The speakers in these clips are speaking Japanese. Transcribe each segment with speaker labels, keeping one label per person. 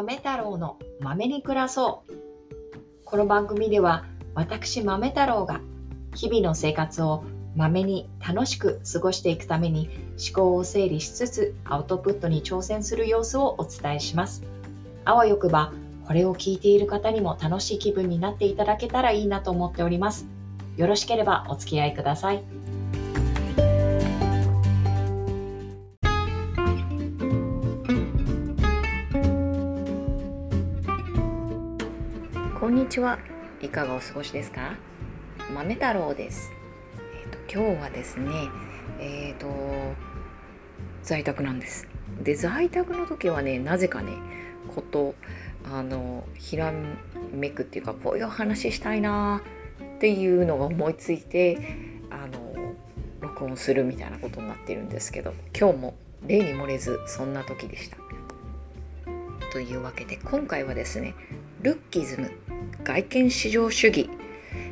Speaker 1: 豆太郎の豆に暮らそう。この番組では私豆太郎が日々の生活を豆に楽しく過ごしていくために思考を整理しつつアウトプットに挑戦する様子をお伝えします。あわよくばこれを聞いている方にも楽しい気分になっていただけたらいいなと思っております。よろしければお付き合いください。ちは。いかがお過ごしですか？豆太郎です。え、ー、と今日はですね、えっ、ー、と在宅なんです。で在宅の時はね、なぜかね、ことあのひらめくっていうかこういう話したいなっていうのが思いついてあの録音するみたいなことになってるんですけど今日も例に漏れずそんな時でした。というわけで今回はですねルッキズム外見至上主義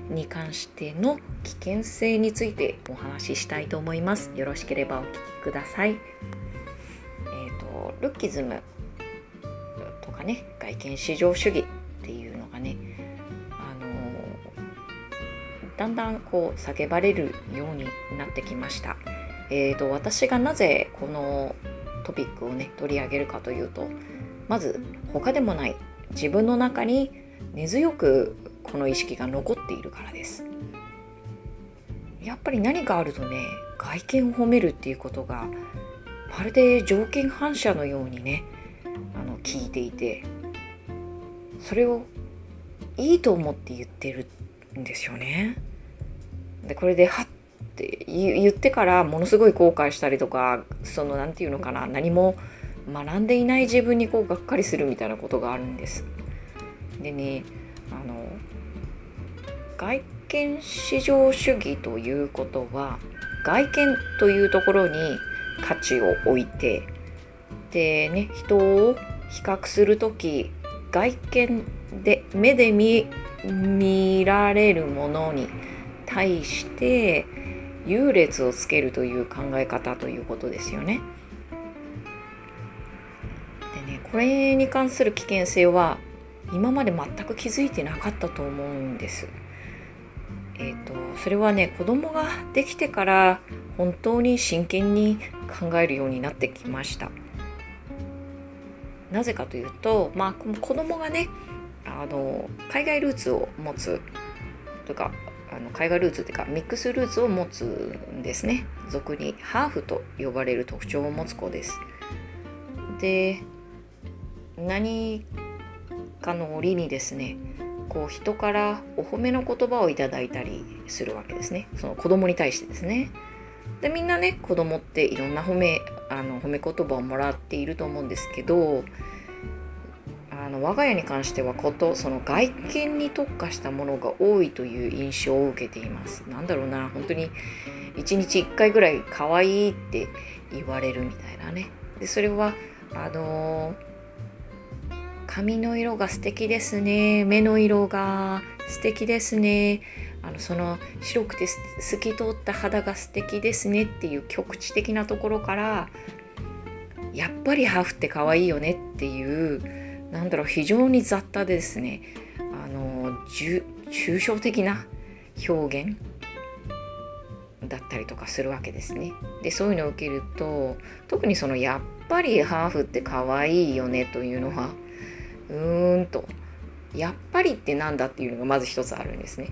Speaker 1: に関しての危険性についてお話ししたいと思います。よろしければお聞きください。えっ、ー、とルッキズムとかね外見至上主義っていうのがねあのだんだんこう叫ばれるようになってきました。えーと、私がなぜこのトピックをね取り上げるかというとまず他でもない自分の中に根強くこの意識が残っているからです。やっぱり何かあるとね外見を褒めるっていうことがまるで条件反射のようにねあの聞いていてそれをいいと思って言ってるんですよね。でこれではって言ってからものすごい後悔したりとかその何て言うのかな何も学んでいない自分にこうがっかりするみたいなことがあるんです。でねあの外見至上主義ということは外見というところに価値を置いてでね人を比較する時外見で目で見見られるものに対して優劣をつけるという考え方ということですよね。ねこれに関する危険性は今まで全く気づいてなかったと思うんです。えーと、それはね子供ができてから本当に真剣に考えるようになってきました。なぜかというと、まあ、子供がねあの海外ルーツを持つとかあの海外ルーツっていうかミックスルーツを持つんですね俗にハーフと呼ばれる特徴を持つ子ですで何かの折にですねこう人からお褒めの言葉をいただいたりするわけですねその子供に対してですねでみんなね子供っていろんな褒めあの褒め言葉をもらっていると思うんですけどあの我が家に関してはことその外見に特化したものが多いという印象を受けています。なんだろうな本当に1日1回ぐらい可愛いって言われるみたいなね。でそれはあの髪の色が素敵ですね。目の色が素敵ですね。あのその白くて透き通った肌が素敵ですねっていう局地的なところからやっぱりハーフって可愛いよねっていうなんだろう非常に雑多でですね。あの抽象的な表現だったりとかするわけですね。でそういうのを受けると特にそのやっぱりハーフって可愛いよねというのはうーんとやっぱりってなんだっていうのがまず一つあるんですね。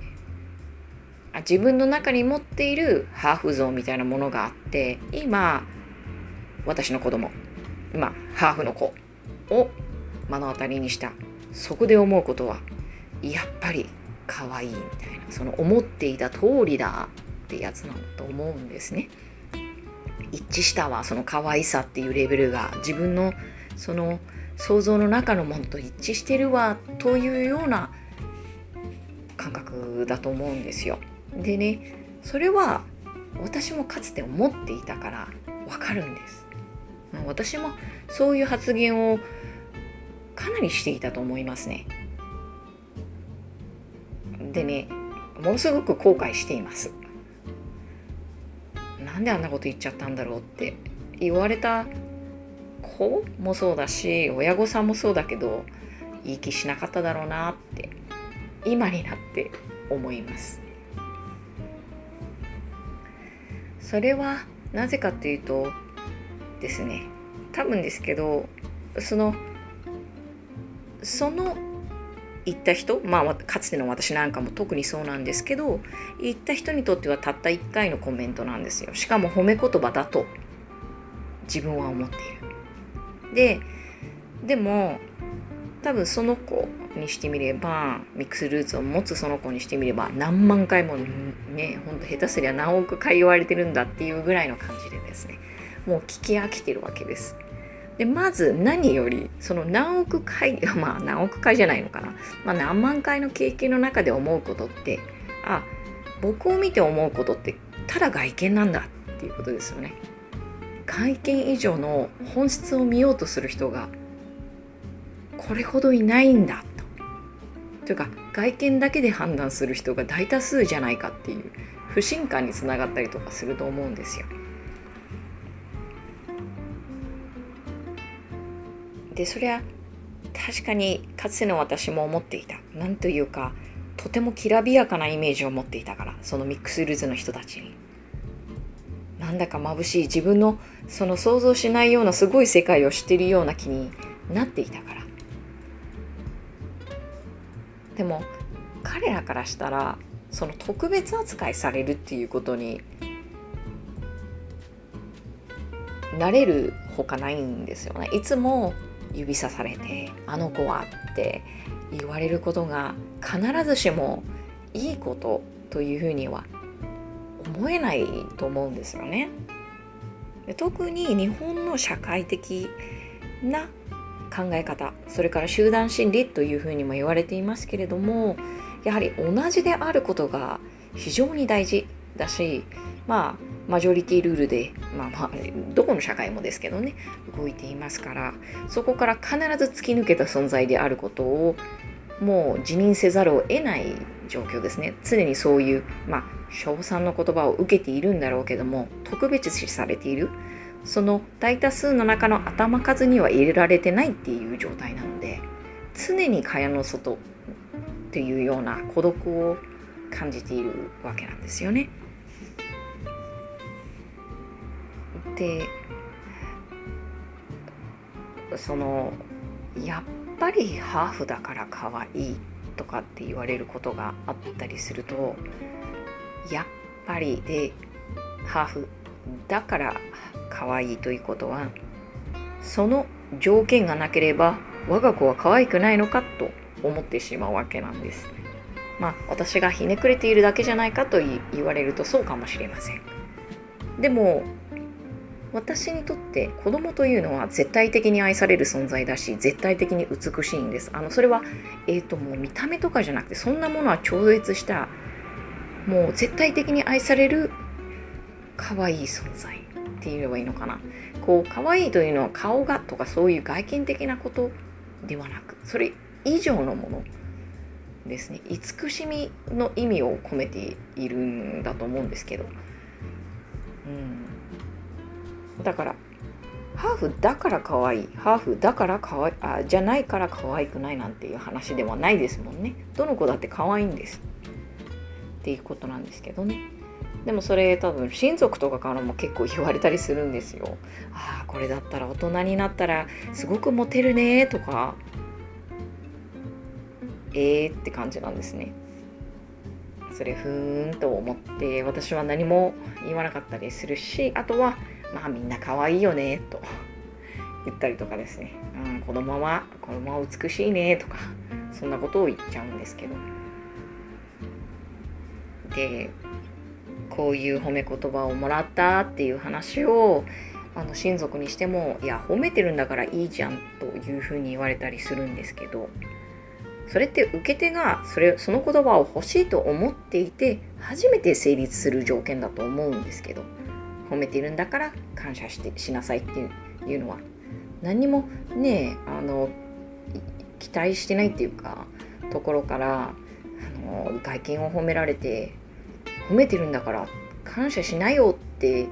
Speaker 1: あ自分の中に持っているハーフ像みたいなものがあって今私の子供今ハーフの子を目の当たりにしたそこで思うことはやっぱり可愛いみたいなその思っていた通りだってやつなんだと思うんですね。一致したわその可愛さっていうレベルが自分のその想像の中のものと一致してるわというような感覚だと思うんですよ。でねそれは私もかつて思っていたからわかるんです。私もそういう発言をかなりしていたと思いますね。でねものすごく後悔しています。なんであんなこと言っちゃったんだろうって言われた子もそうだし親御さんもそうだけどいい気しなかっただろうなって今になって思います。それはなぜかというとですね多分ですけどそのその行った人まあかつての私なんかも特にそうなんですけど行った人にとってはたった1回のコメントなんですよ。しかも褒め言葉だと自分は思っている。ででも多分その子にしてみればミックスルーツを持つその子にしてみれば何万回もねほんと下手すりゃ何億回言われてるんだっていうぐらいの感じでですねもう聞き飽きてるわけです。でまず何よりその何億回 まあ何億回じゃないのかな、まあ、何万回の経験の中で思うことってあ僕を見て思うことってただ外見なんだっていうことですよね。外見以上の本質を見ようとする人がこれほどいないんだと。というか外見だけで判断する人が大多数じゃないかっていう不信感につながったりとかすると思うんですよ。でそりゃ確かにかつての私も思っていた何というかとてもきらびやかなイメージを持っていたからそのミックスルーズの人たちになんだか眩しい自分のその想像しないようなすごい世界を知っているような気になっていたから。でも彼らからしたらその特別扱いされるっていうことになれるほかないんですよね。いつも指さされて「あの子は」って言われることが必ずしもいいことというふうには思えないと思うんですよね。特に日本の社会的な考え方それから集団心理というふうにも言われていますけれどもやはり同じであることが非常に大事だしまあマジョリティルールで、まあまあ、どこの社会もですけどね、動いていますから、そこから必ず突き抜けた存在であることを、もう辞任せざるを得ない状況ですね。常にそういう、まあ、称賛の言葉を受けているんだろうけども、特別視されている。その大多数の中の頭数には入れられてないっていう状態なので、常に蚊帳の外っていうような孤独を感じているわけなんですよね。でそのやっぱりハーフだから可愛いとかって言われることがあったりするとやっぱりでハーフだから可愛いということはその条件がなければ我が子は可愛くないのかと思ってしまうわけなんです。まあ私がひねくれているだけじゃないかと言われるとそうかもしれません。でも私にとって子供というのは絶対的に愛される存在だし絶対的に美しいんですあのそれは、えーと、もう見た目とかじゃなくてそんなものは超越したもう絶対的に愛される可愛い存在って言えばいいのかな。こう可愛いというのは顔がとかそういう外見的なことではなくそれ以上のものですね。慈しみの意味を込めているんだと思うんですけど。うん。だからハーフだから可愛いハーフだから可愛いあじゃないから可愛くないなんていう話ではないですもんね。どの子だって可愛いんです。っていうことなんですけどね。でもそれ多分親族とかからも結構言われたりするんですよ。ああこれだったら大人になったらすごくモテるねとか。えーって感じなんですね。それふーんと思って私は何も言わなかったりするしあとはまあみんな可愛いよねと。言ったりとかですね、うん、子供は子供は美しいねとかそんなことを言っちゃうんですけど。でこういう褒め言葉をもらったっていう話をあの親族にしてもいや褒めてるんだからいいじゃんというふうに言われたりするんですけどそれって受け手がそれその言葉を欲しいと思っていて初めて成立する条件だと思うんですけど褒めてるんだから感謝してしなさいっていうのは何にもねあの期待してないっていうかところからあの外見を褒められて褒めてるんだから感謝しなよって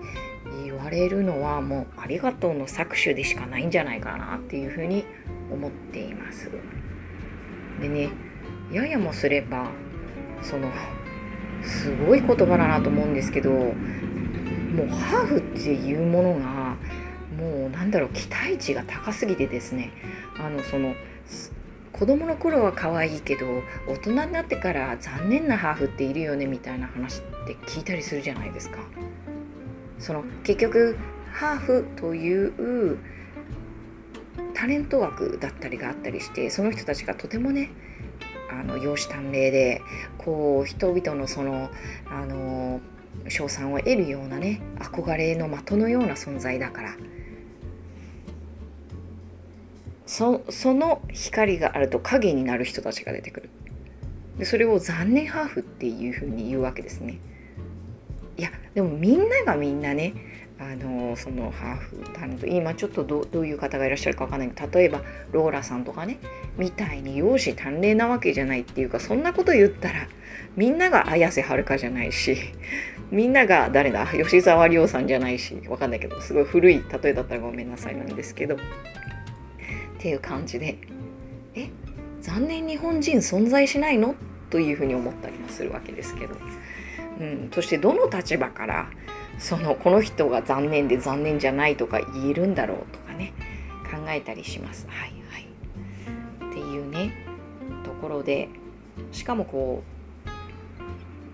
Speaker 1: 言われるのはもうありがとうの搾取でしかないんじゃないかなっていうふうに思っています。でねややもすればそのすごい言葉だなと思うんですけどもうハーフっていうものがもうなんだろう期待値が高すぎてですねあのその子供の頃は可愛いけど大人になってから残念なハーフっているよねみたいな話って聞いたりするじゃないですか。その結局ハーフというタレント枠だったりがあったりしてその人たちがとてもねあの容姿端麗でこう人々のそのあの称賛を得るようなね憧れの的のような存在だからその光があると影になる人たちが出てくる。でそれを残念ハーフっていうふうに言うわけですね。いやでもみんながみんなねあのそのハーフタレント今ちょっとどういう方がいらっしゃるか分かんないけど例えばローラさんとかねみたいに容姿端麗なわけじゃないっていうかそんなこと言ったらみんなが綾瀬はるかじゃないし みんなが誰だ？吉沢亮さんじゃないし分かんないけどすごい古い例えだったらごめんなさいなんですけど。っていう感じでえ残念日本人存在しないの？というふうに思ったりもするわけですけど、うん、そしてどの立場からそのこの人が残念で残念じゃないとか言えるんだろうとかね考えたりします。はいはい、っていうねところでしかもこ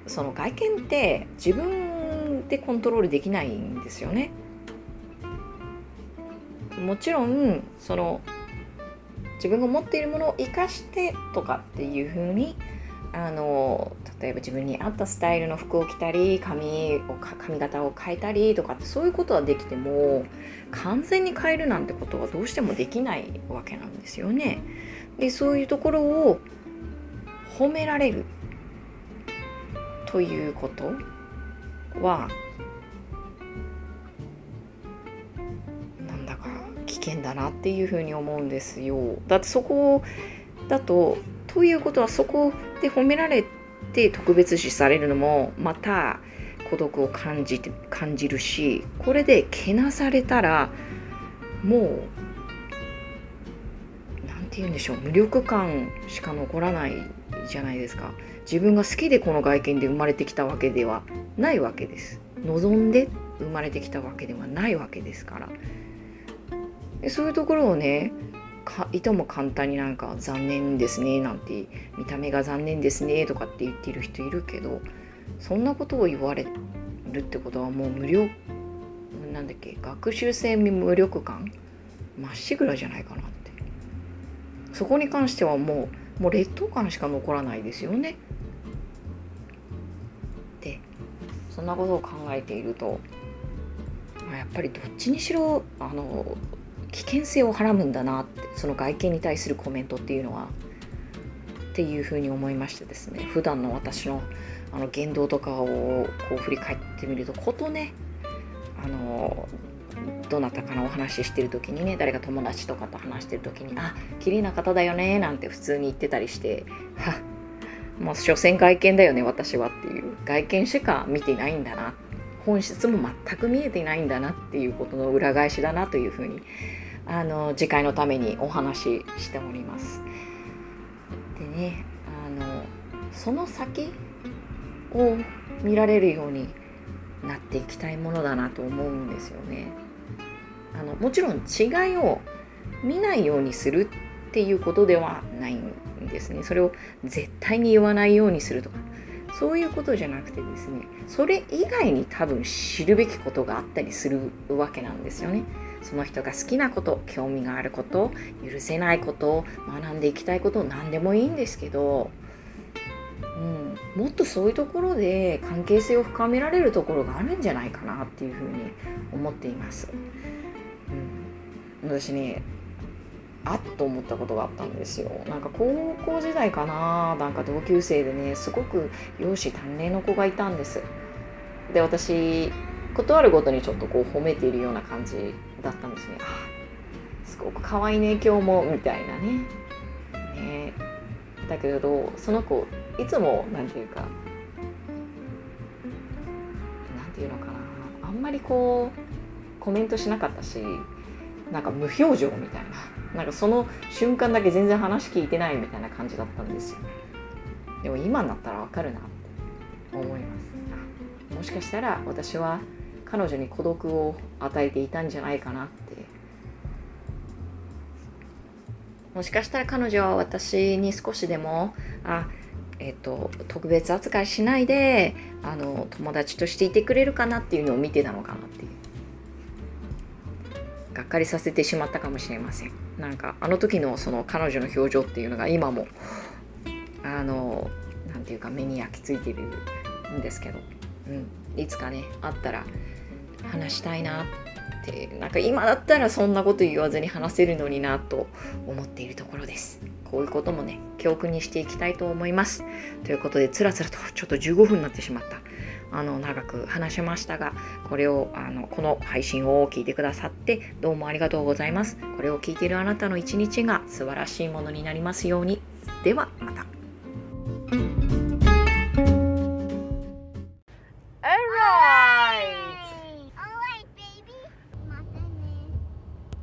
Speaker 1: うその外見って自分でコントロールできないんですよね。もちろんその自分が持っているものを生かしてとかっていうふうにあの例えば自分に合ったスタイルの服を着たり髪を髪型を変えたりとかってそういうことはできても完全に変えるなんてことはどうしてもできないわけなんですよね。でそういうところを褒められるということは険だなっていうふうに思うんですよ。だってそこだとということはそこで褒められて特別視されるのもまた孤独を感じて感じるしこれでけなされたらもう何て言うんでしょう無力感しか残らないじゃないですか。自分が好きでこの外見で生まれてきたわけではないわけです。望んで生まれてきたわけではないわけですから。そういうところをねかいとも簡単になんか残念ですねなんて見た目が残念ですねとかって言ってる人いるけどそんなことを言われるってことはもう無料なんだっけ学習性無力感まっしぐらじゃないかなって。そこに関してはもうもう劣等感しか残らないですよね。でそんなことを考えているとやっぱりどっちにしろあの危険性をはらむんだなってその外見に対するコメントっていうのはっていうふうに思いましてですね。普段の私のあの言動とかをこう振り返ってみるとことねあのどなたかのお話ししてる時にね誰か友達とかと話してる時に「あ綺麗な方だよね」なんて普通に言ってたりして「はもう所詮外見だよね私は」っていう。外見しか見てないんだなって本質も全く見えていないんだなっていうことの裏返しだなというふうにあの次回のためにお話ししております。でねあのその先を見られるようになっていきたいものだなと思うんですよね。あのもちろん違いを見ないようにするっていうことではないんですね。それを絶対に言わないようにするとかそういうことじゃなくてですねそれ以外に多分知るべきことがあったりするわけなんですよね。その人が好きなこと興味があること許せないこと学んでいきたいこと何でもいいんですけど、うん、もっとそういうところで関係性を深められるところがあるんじゃないかなっていうふうに思っています。うん、私ねあっと思ったことがあったんですよ。なんか高校時代かななんか同級生でねすごく容姿端麗の子がいたんです。で私断るごとにちょっとこう褒めているような感じだったんですね。あすごく可愛いね今日もみたいなね。ね。だけどその子いつも何て言うか何て言うのかな。あんまりこうコメントしなかったしなんか無表情みたいな。なんかその瞬間だけ全然話聞いてないみたいな感じだったんですよ。でも今になったらわかるなって思います。もしかしたら私は彼女に孤独を与えていたんじゃないかなって。もしかしたら彼女は私に少しでもあえっと、特別扱いしないであの友達としていてくれるかなっていうのを見てたのかなっていう。がっかりさせてしまったかもしれません。なんかあの時のその彼女の表情っていうのが今もあの何て言うか目に焼き付いてるんですけど、うん、いつかね会ったら話したいなってなんか今だったらそんなこと言わずに話せるのになと思っているところです。こういうこともね教訓にしていきたいと思います。ということでつらつらとちょっと15分になってしまった。あの長く話しましたがこれをあのこの配信を聞いてくださってどうもありがとうございます。これを聞いているあなたの一日が素晴らしいものになりますように。ではまた。